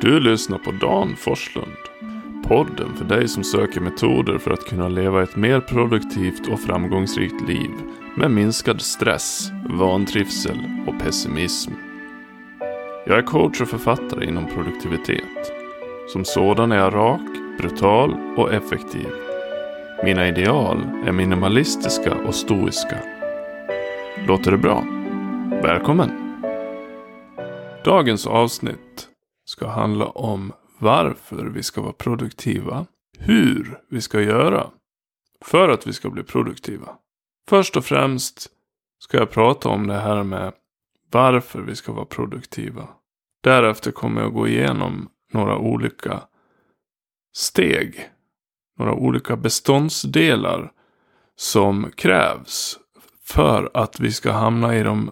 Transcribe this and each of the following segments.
Du lyssnar på Dan Forslund. Podden för dig som söker metoder för att kunna leva ett mer produktivt och framgångsrikt liv med minskad stress, vantrivsel och pessimism. Jag är coach och författare inom produktivitet. Som sådan är jag rak, brutal och effektiv. Mina ideal är minimalistiska och stoiska. Låter det bra? Välkommen! Dagens avsnitt ska handla om varför vi ska vara produktiva, hur vi ska göra för att vi ska bli produktiva. Först och främst ska jag prata om det här med varför vi ska vara produktiva. Därefter kommer jag gå igenom några olika steg, några olika beståndsdelar som krävs för att vi ska hamna i de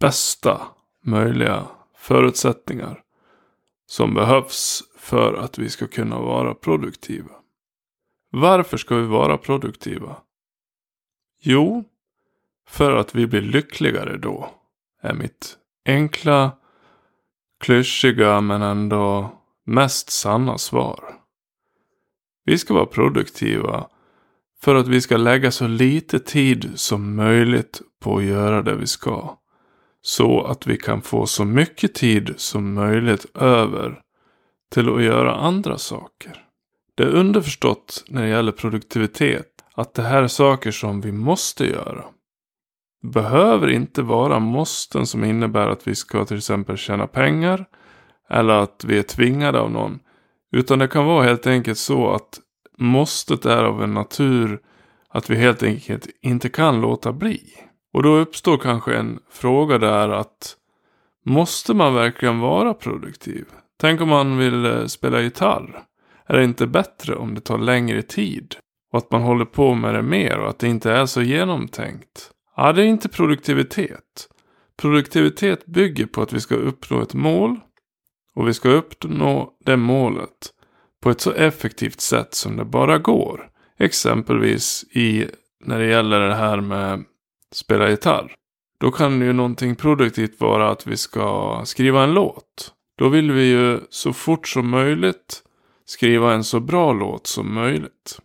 bästa möjliga förutsättningar som behövs för att vi ska kunna vara produktiva. Varför ska vi vara produktiva? Jo, för att vi blir lyckligare då, är mitt enkla, klyschiga men ändå mest sanna svar. Vi ska vara produktiva för att vi ska lägga så lite tid som möjligt på att göra det vi ska. Så att vi kan få så mycket tid som möjligt över till att göra andra saker. Det är underförstått när det gäller produktivitet att det här är saker som vi måste göra. Det behöver inte vara måsten som innebär att vi ska till exempel tjäna pengar eller att vi är tvingade av någon. Utan det kan vara helt enkelt så att måstet är av en natur att vi helt enkelt inte kan låta bli. Och då uppstår kanske en fråga där att måste man verkligen vara produktiv? Tänk om man vill eh, spela gitarr. Är det inte bättre om det tar längre tid? Och att man håller på med det mer och att det inte är så genomtänkt? Ja, det är inte produktivitet. Produktivitet bygger på att vi ska uppnå ett mål. Och vi ska uppnå det målet på ett så effektivt sätt som det bara går. Exempelvis i när det gäller det här med spela gitarr. Då kan ju någonting produktivt vara att vi ska skriva en låt. Då vill vi ju så fort som möjligt skriva en så bra låt som möjligt.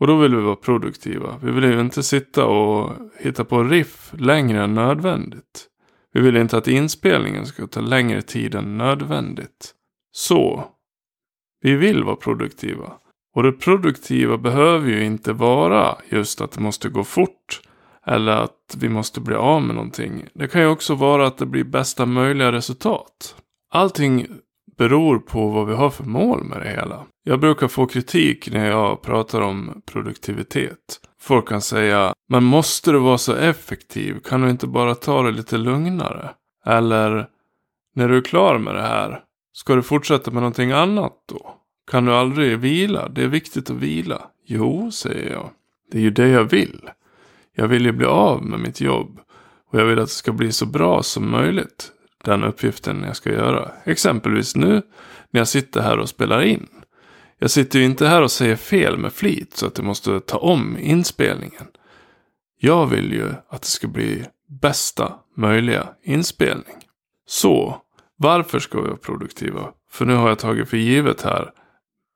Och då vill vi vara produktiva. Vi vill ju inte sitta och hitta på riff längre än nödvändigt. Vi vill inte att inspelningen ska ta längre tid än nödvändigt. Så, vi vill vara produktiva. Och det produktiva behöver ju inte vara just att det måste gå fort. Eller att vi måste bli av med någonting. Det kan ju också vara att det blir bästa möjliga resultat. Allting beror på vad vi har för mål med det hela. Jag brukar få kritik när jag pratar om produktivitet. Folk kan säga, men måste du vara så effektiv? Kan du inte bara ta det lite lugnare? Eller, när du är klar med det här, ska du fortsätta med någonting annat då? Kan du aldrig vila? Det är viktigt att vila. Jo, säger jag. Det är ju det jag vill. Jag vill ju bli av med mitt jobb. Och jag vill att det ska bli så bra som möjligt. Den uppgiften jag ska göra. Exempelvis nu när jag sitter här och spelar in. Jag sitter ju inte här och säger fel med flit så att jag måste ta om inspelningen. Jag vill ju att det ska bli bästa möjliga inspelning. Så, varför ska vi vara produktiva? För nu har jag tagit för givet här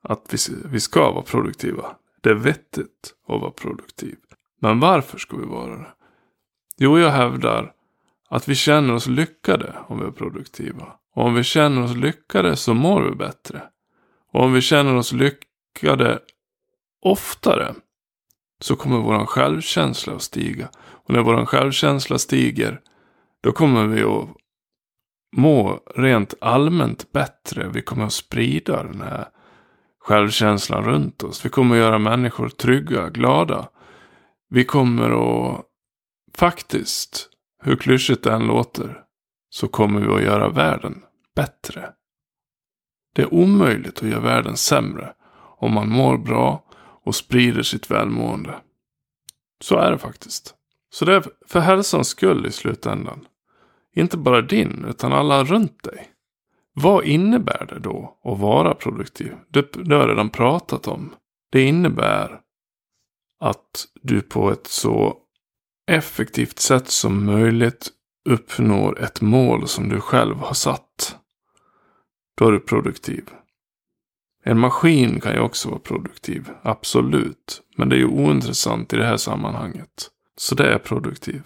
att vi, vi ska vara produktiva. Det är vettigt att vara produktiv. Men varför ska vi vara det? Jo, jag hävdar att vi känner oss lyckade om vi är produktiva. Och om vi känner oss lyckade så mår vi bättre. Och om vi känner oss lyckade oftare så kommer vår självkänsla att stiga. Och när vår självkänsla stiger då kommer vi att må rent allmänt bättre. Vi kommer att sprida den här självkänslan runt oss. Vi kommer att göra människor trygga, glada. Vi kommer att faktiskt, hur klyschigt det än låter, så kommer vi att göra världen bättre. Det är omöjligt att göra världen sämre om man mår bra och sprider sitt välmående. Så är det faktiskt. Så det är för hälsans skull i slutändan. Inte bara din, utan alla runt dig. Vad innebär det då att vara produktiv? Det, det har jag redan pratat om. Det innebär att du på ett så effektivt sätt som möjligt uppnår ett mål som du själv har satt. då är du produktiv. En maskin kan ju också vara produktiv, absolut. Men det är ju ointressant i det här sammanhanget. Så det är produktiv.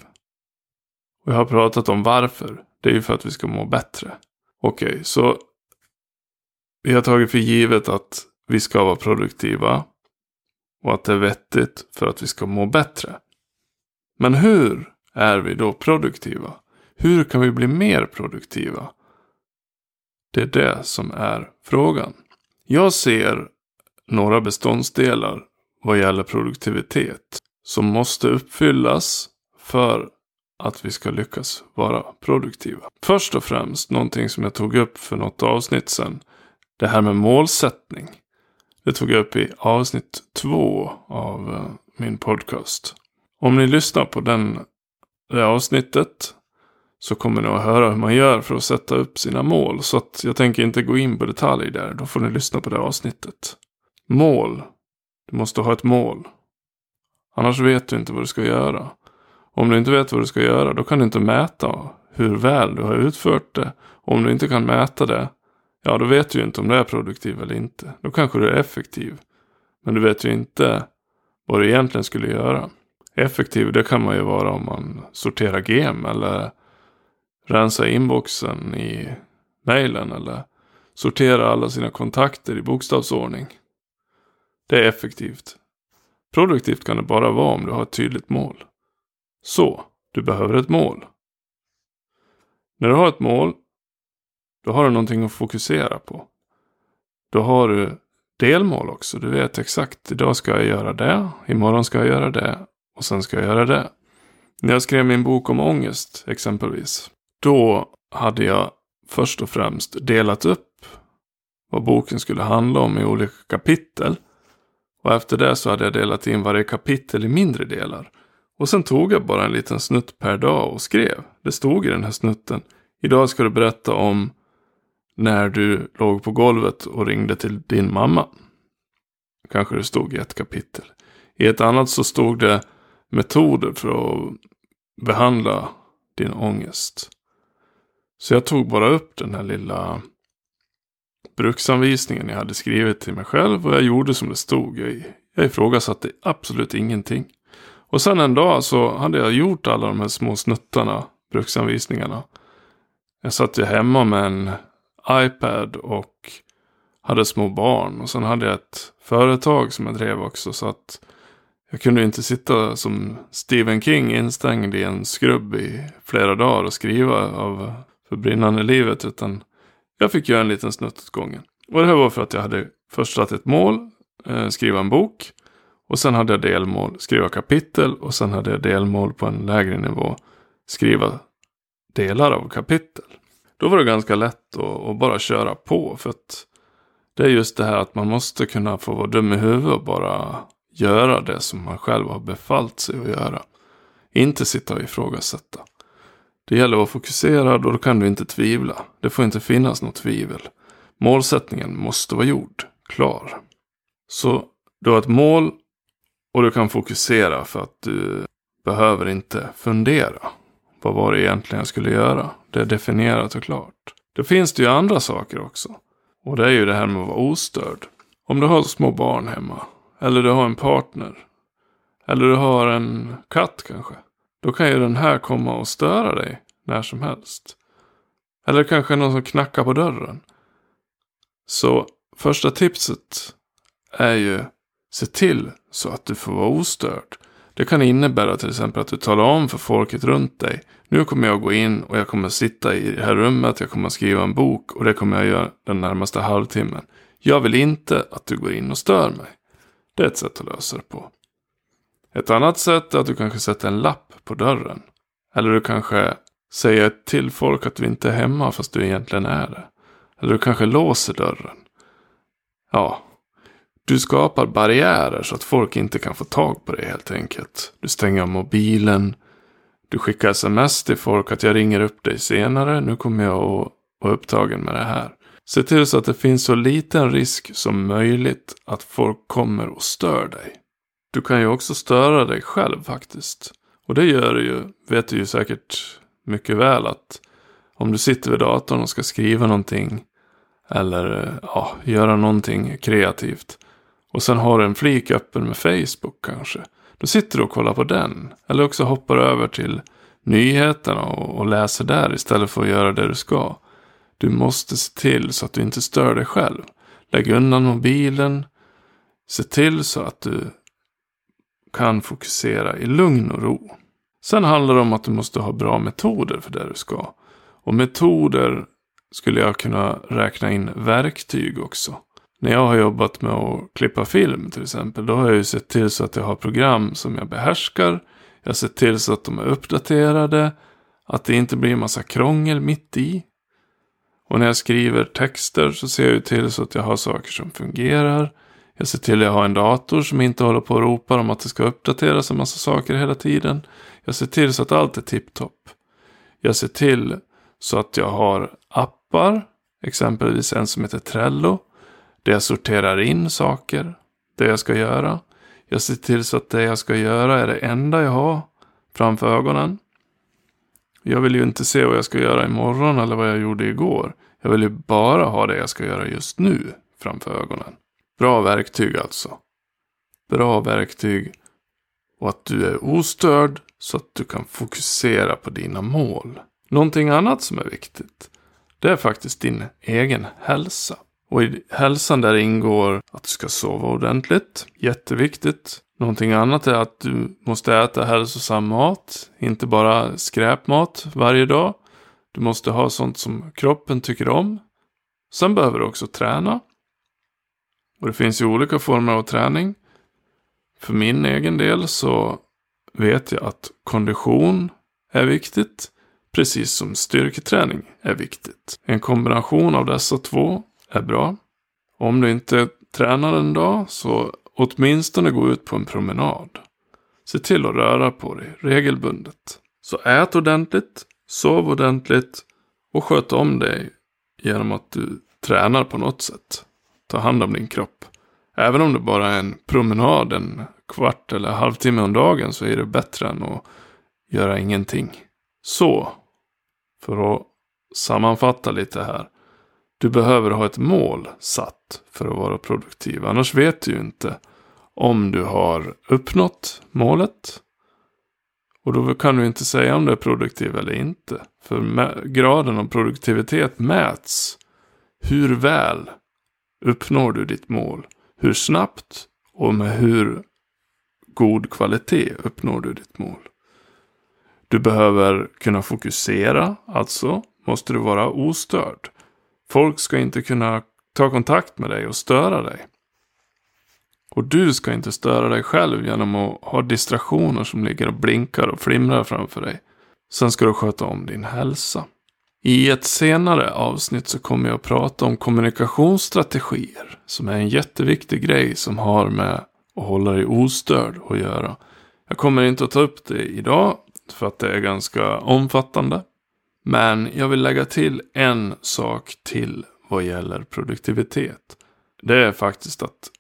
Och jag har pratat om varför. Det är ju för att vi ska må bättre. Okej, okay, så vi har tagit för givet att vi ska vara produktiva. Och att det är vettigt för att vi ska må bättre. Men hur är vi då produktiva? Hur kan vi bli mer produktiva? Det är det som är frågan. Jag ser några beståndsdelar vad gäller produktivitet som måste uppfyllas för att vi ska lyckas vara produktiva. Först och främst någonting som jag tog upp för något avsnitt sedan. Det här med målsättning. Det tog jag upp i avsnitt två av eh, min podcast. Om ni lyssnar på den, det avsnittet så kommer ni att höra hur man gör för att sätta upp sina mål. Så att jag tänker inte gå in på detaljer där. Då får ni lyssna på det avsnittet. Mål. Du måste ha ett mål. Annars vet du inte vad du ska göra. Om du inte vet vad du ska göra då kan du inte mäta hur väl du har utfört det. Om du inte kan mäta det, ja då vet du ju inte om du är produktiv eller inte. Då kanske du är effektiv. Men du vet ju inte vad du egentligen skulle göra. Effektiv det kan man ju vara om man sorterar gem eller rensar inboxen i mejlen eller sorterar alla sina kontakter i bokstavsordning. Det är effektivt. Produktivt kan det bara vara om du har ett tydligt mål. Så, du behöver ett mål. När du har ett mål, då har du någonting att fokusera på. Då har du delmål också. Du vet exakt, idag ska jag göra det, imorgon ska jag göra det och sen ska jag göra det. När jag skrev min bok om ångest exempelvis. Då hade jag först och främst delat upp vad boken skulle handla om i olika kapitel. Och efter det så hade jag delat in varje kapitel i mindre delar. Och sen tog jag bara en liten snutt per dag och skrev. Det stod i den här snutten. Idag ska du berätta om när du låg på golvet och ringde till din mamma. Kanske det stod i ett kapitel. I ett annat så stod det metoder för att behandla din ångest. Så jag tog bara upp den här lilla bruksanvisningen jag hade skrivit till mig själv och jag gjorde som det stod. Jag, jag ifrågasatte absolut ingenting. Och sen en dag så hade jag gjort alla de här små snuttarna, bruksanvisningarna. Jag satt ju hemma med en iPad och hade små barn. Och sen hade jag ett företag som jag drev också. Så att jag kunde inte sitta som Stephen King instängd i en skrubb i flera dagar och skriva av för brinnande livet. Utan jag fick göra en liten snutt åt gången. Och det här var för att jag hade först satt ett mål, eh, skriva en bok. Och sen hade jag delmål, skriva kapitel. Och sen hade jag delmål på en lägre nivå, skriva delar av kapitel. Då var det ganska lätt att, att bara köra på. För att det är just det här att man måste kunna få vara dum i huvudet och bara göra det som man själv har befallt sig att göra. Inte sitta och ifrågasätta. Det gäller att vara fokuserad och då kan du inte tvivla. Det får inte finnas något tvivel. Målsättningen måste vara gjord, klar. Så du har ett mål och du kan fokusera för att du behöver inte fundera. Vad var det egentligen jag skulle göra? Det är definierat och klart. Då finns det ju andra saker också. Och det är ju det här med att vara ostörd. Om du har små barn hemma. Eller du har en partner. Eller du har en katt kanske. Då kan ju den här komma och störa dig när som helst. Eller kanske någon som knackar på dörren. Så första tipset är ju se till så att du får vara ostörd. Det kan innebära till exempel att du talar om för folket runt dig. Nu kommer jag gå in och jag kommer sitta i det här rummet. Jag kommer skriva en bok och det kommer jag göra den närmaste halvtimmen. Jag vill inte att du går in och stör mig. Det är ett sätt att lösa det på. Ett annat sätt är att du kanske sätter en lapp på dörren. Eller du kanske säger till folk att du inte är hemma fast du egentligen är det. Eller du kanske låser dörren. Ja, du skapar barriärer så att folk inte kan få tag på dig helt enkelt. Du stänger av mobilen. Du skickar sms till folk att jag ringer upp dig senare. Nu kommer jag att vara upptagen med det här. Se till så att det finns så liten risk som möjligt att folk kommer och stör dig. Du kan ju också störa dig själv faktiskt. Och det gör du ju, vet du ju säkert mycket väl att om du sitter vid datorn och ska skriva någonting. Eller ja, göra någonting kreativt. Och sen har du en flik öppen med Facebook kanske. Då sitter du och kollar på den. Eller också hoppar över till nyheterna och, och läser där istället för att göra det du ska. Du måste se till så att du inte stör dig själv. Lägg undan mobilen. Se till så att du kan fokusera i lugn och ro. Sen handlar det om att du måste ha bra metoder för det du ska. Och metoder skulle jag kunna räkna in verktyg också. När jag har jobbat med att klippa film till exempel. Då har jag ju sett till så att jag har program som jag behärskar. Jag har sett till så att de är uppdaterade. Att det inte blir en massa krångel mitt i. Och när jag skriver texter så ser jag ju till så att jag har saker som fungerar. Jag ser till att jag har en dator som inte håller på och ropar om att det ska uppdateras en massa saker hela tiden. Jag ser till så att allt är tipptopp. Jag ser till så att jag har appar, exempelvis en som heter Trello, där jag sorterar in saker, det jag ska göra. Jag ser till så att det jag ska göra är det enda jag har framför ögonen. Jag vill ju inte se vad jag ska göra imorgon eller vad jag gjorde igår. Jag vill ju bara ha det jag ska göra just nu framför ögonen. Bra verktyg alltså. Bra verktyg och att du är ostörd så att du kan fokusera på dina mål. Någonting annat som är viktigt, det är faktiskt din egen hälsa. Och i hälsan där ingår att du ska sova ordentligt. Jätteviktigt. Någonting annat är att du måste äta hälsosam mat. Inte bara skräpmat varje dag. Du måste ha sånt som kroppen tycker om. Sen behöver du också träna. Och det finns ju olika former av träning. För min egen del så vet jag att kondition är viktigt. Precis som styrketräning är viktigt. En kombination av dessa två är bra. Om du inte tränar en dag så åtminstone gå ut på en promenad. Se till att röra på dig regelbundet. Så ät ordentligt, sov ordentligt och sköt om dig genom att du tränar på något sätt. Ta hand om din kropp. Även om det bara är en promenad en kvart eller halvtimme om dagen så är det bättre än att göra ingenting. Så, för att sammanfatta lite här. Du behöver ha ett mål satt för att vara produktiv. Annars vet du ju inte om du har uppnått målet. Och då kan du inte säga om du är produktiv eller inte. För graden av produktivitet mäts. Hur väl uppnår du ditt mål? Hur snabbt och med hur god kvalitet uppnår du ditt mål? Du behöver kunna fokusera, alltså måste du vara ostörd. Folk ska inte kunna ta kontakt med dig och störa dig. Och du ska inte störa dig själv genom att ha distraktioner som ligger och blinkar och flimrar framför dig. Sen ska du sköta om din hälsa. I ett senare avsnitt så kommer jag att prata om kommunikationsstrategier. Som är en jätteviktig grej som har med att hålla dig ostörd att göra. Jag kommer inte att ta upp det idag för att det är ganska omfattande. Men jag vill lägga till en sak till vad gäller produktivitet. Det är faktiskt att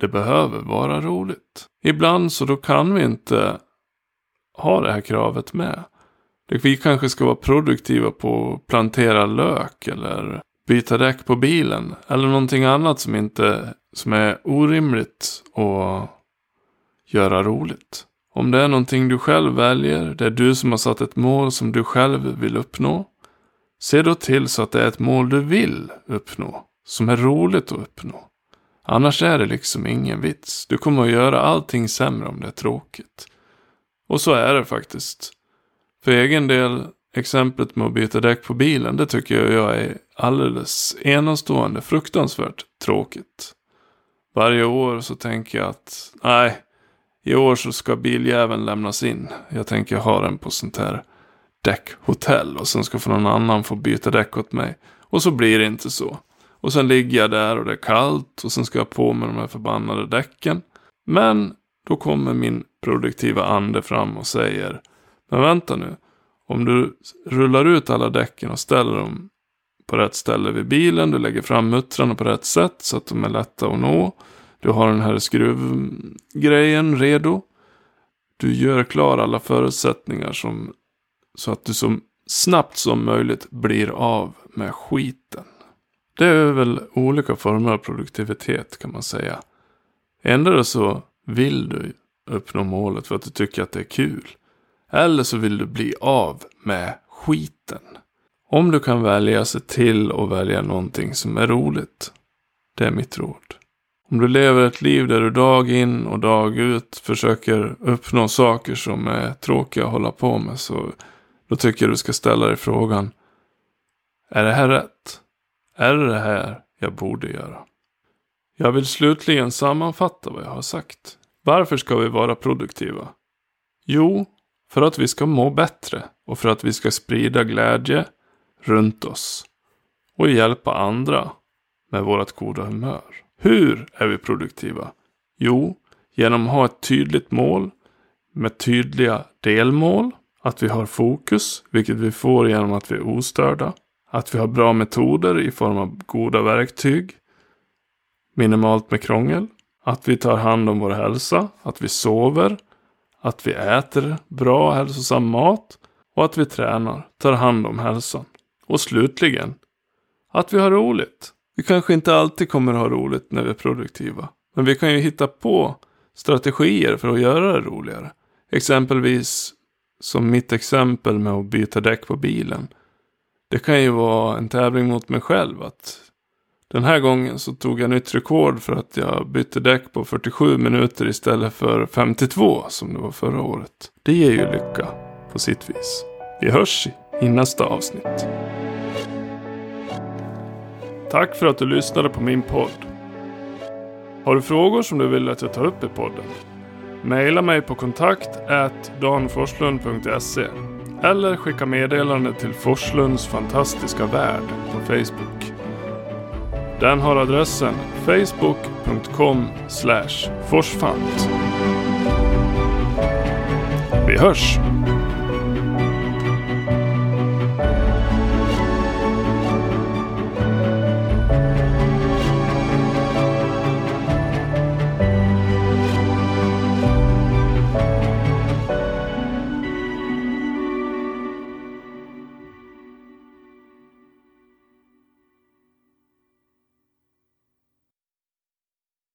det behöver vara roligt. Ibland så då kan vi inte ha det här kravet med. Vi kanske ska vara produktiva på att plantera lök eller byta däck på bilen. Eller någonting annat som inte som är orimligt att göra roligt. Om det är någonting du själv väljer, det är du som har satt ett mål som du själv vill uppnå. Se då till så att det är ett mål du vill uppnå, som är roligt att uppnå. Annars är det liksom ingen vits. Du kommer att göra allting sämre om det är tråkigt. Och så är det faktiskt. För egen del, exemplet med att byta däck på bilen, det tycker jag är alldeles enastående, fruktansvärt tråkigt. Varje år så tänker jag att, nej, i år så ska biljäveln lämnas in. Jag tänker ha den på sånt här däckhotell och sen ska få någon annan få byta däck åt mig. Och så blir det inte så. Och sen ligger jag där och det är kallt och sen ska jag på med de här förbannade däcken. Men då kommer min produktiva ande fram och säger Men vänta nu. Om du rullar ut alla däcken och ställer dem på rätt ställe vid bilen. Du lägger fram muttrarna på rätt sätt så att de är lätta att nå. Du har den här skruvgrejen redo. Du gör klar alla förutsättningar som, så att du så snabbt som möjligt blir av med skiten. Det är väl olika former av produktivitet kan man säga. Ändå så vill du uppnå målet för att du tycker att det är kul. Eller så vill du bli av med skiten. Om du kan välja, se till att välja någonting som är roligt. Det är mitt råd. Om du lever ett liv där du dag in och dag ut försöker uppnå saker som är tråkiga att hålla på med så då tycker jag du ska ställa dig frågan. Är det här rätt? Är det det här jag borde göra? Jag vill slutligen sammanfatta vad jag har sagt. Varför ska vi vara produktiva? Jo, för att vi ska må bättre och för att vi ska sprida glädje runt oss och hjälpa andra med vårt goda humör. Hur är vi produktiva? Jo, genom att ha ett tydligt mål med tydliga delmål. Att vi har fokus, vilket vi får genom att vi är ostörda. Att vi har bra metoder i form av goda verktyg. Minimalt med krångel. Att vi tar hand om vår hälsa. Att vi sover. Att vi äter bra hälsosam mat. Och att vi tränar, tar hand om hälsan. Och slutligen, att vi har roligt. Vi kanske inte alltid kommer ha roligt när vi är produktiva. Men vi kan ju hitta på strategier för att göra det roligare. Exempelvis som mitt exempel med att byta däck på bilen. Det kan ju vara en tävling mot mig själv. att Den här gången så tog jag nytt rekord för att jag bytte däck på 47 minuter istället för 52 som det var förra året. Det ger ju lycka på sitt vis. Vi hörs i nästa avsnitt. Tack för att du lyssnade på min podd. Har du frågor som du vill att jag tar upp i podden? Maila mig på kontakt danforslund.se eller skicka meddelande till Forslunds fantastiska värld på Facebook. Den har adressen facebook.com forsfant. Vi hörs!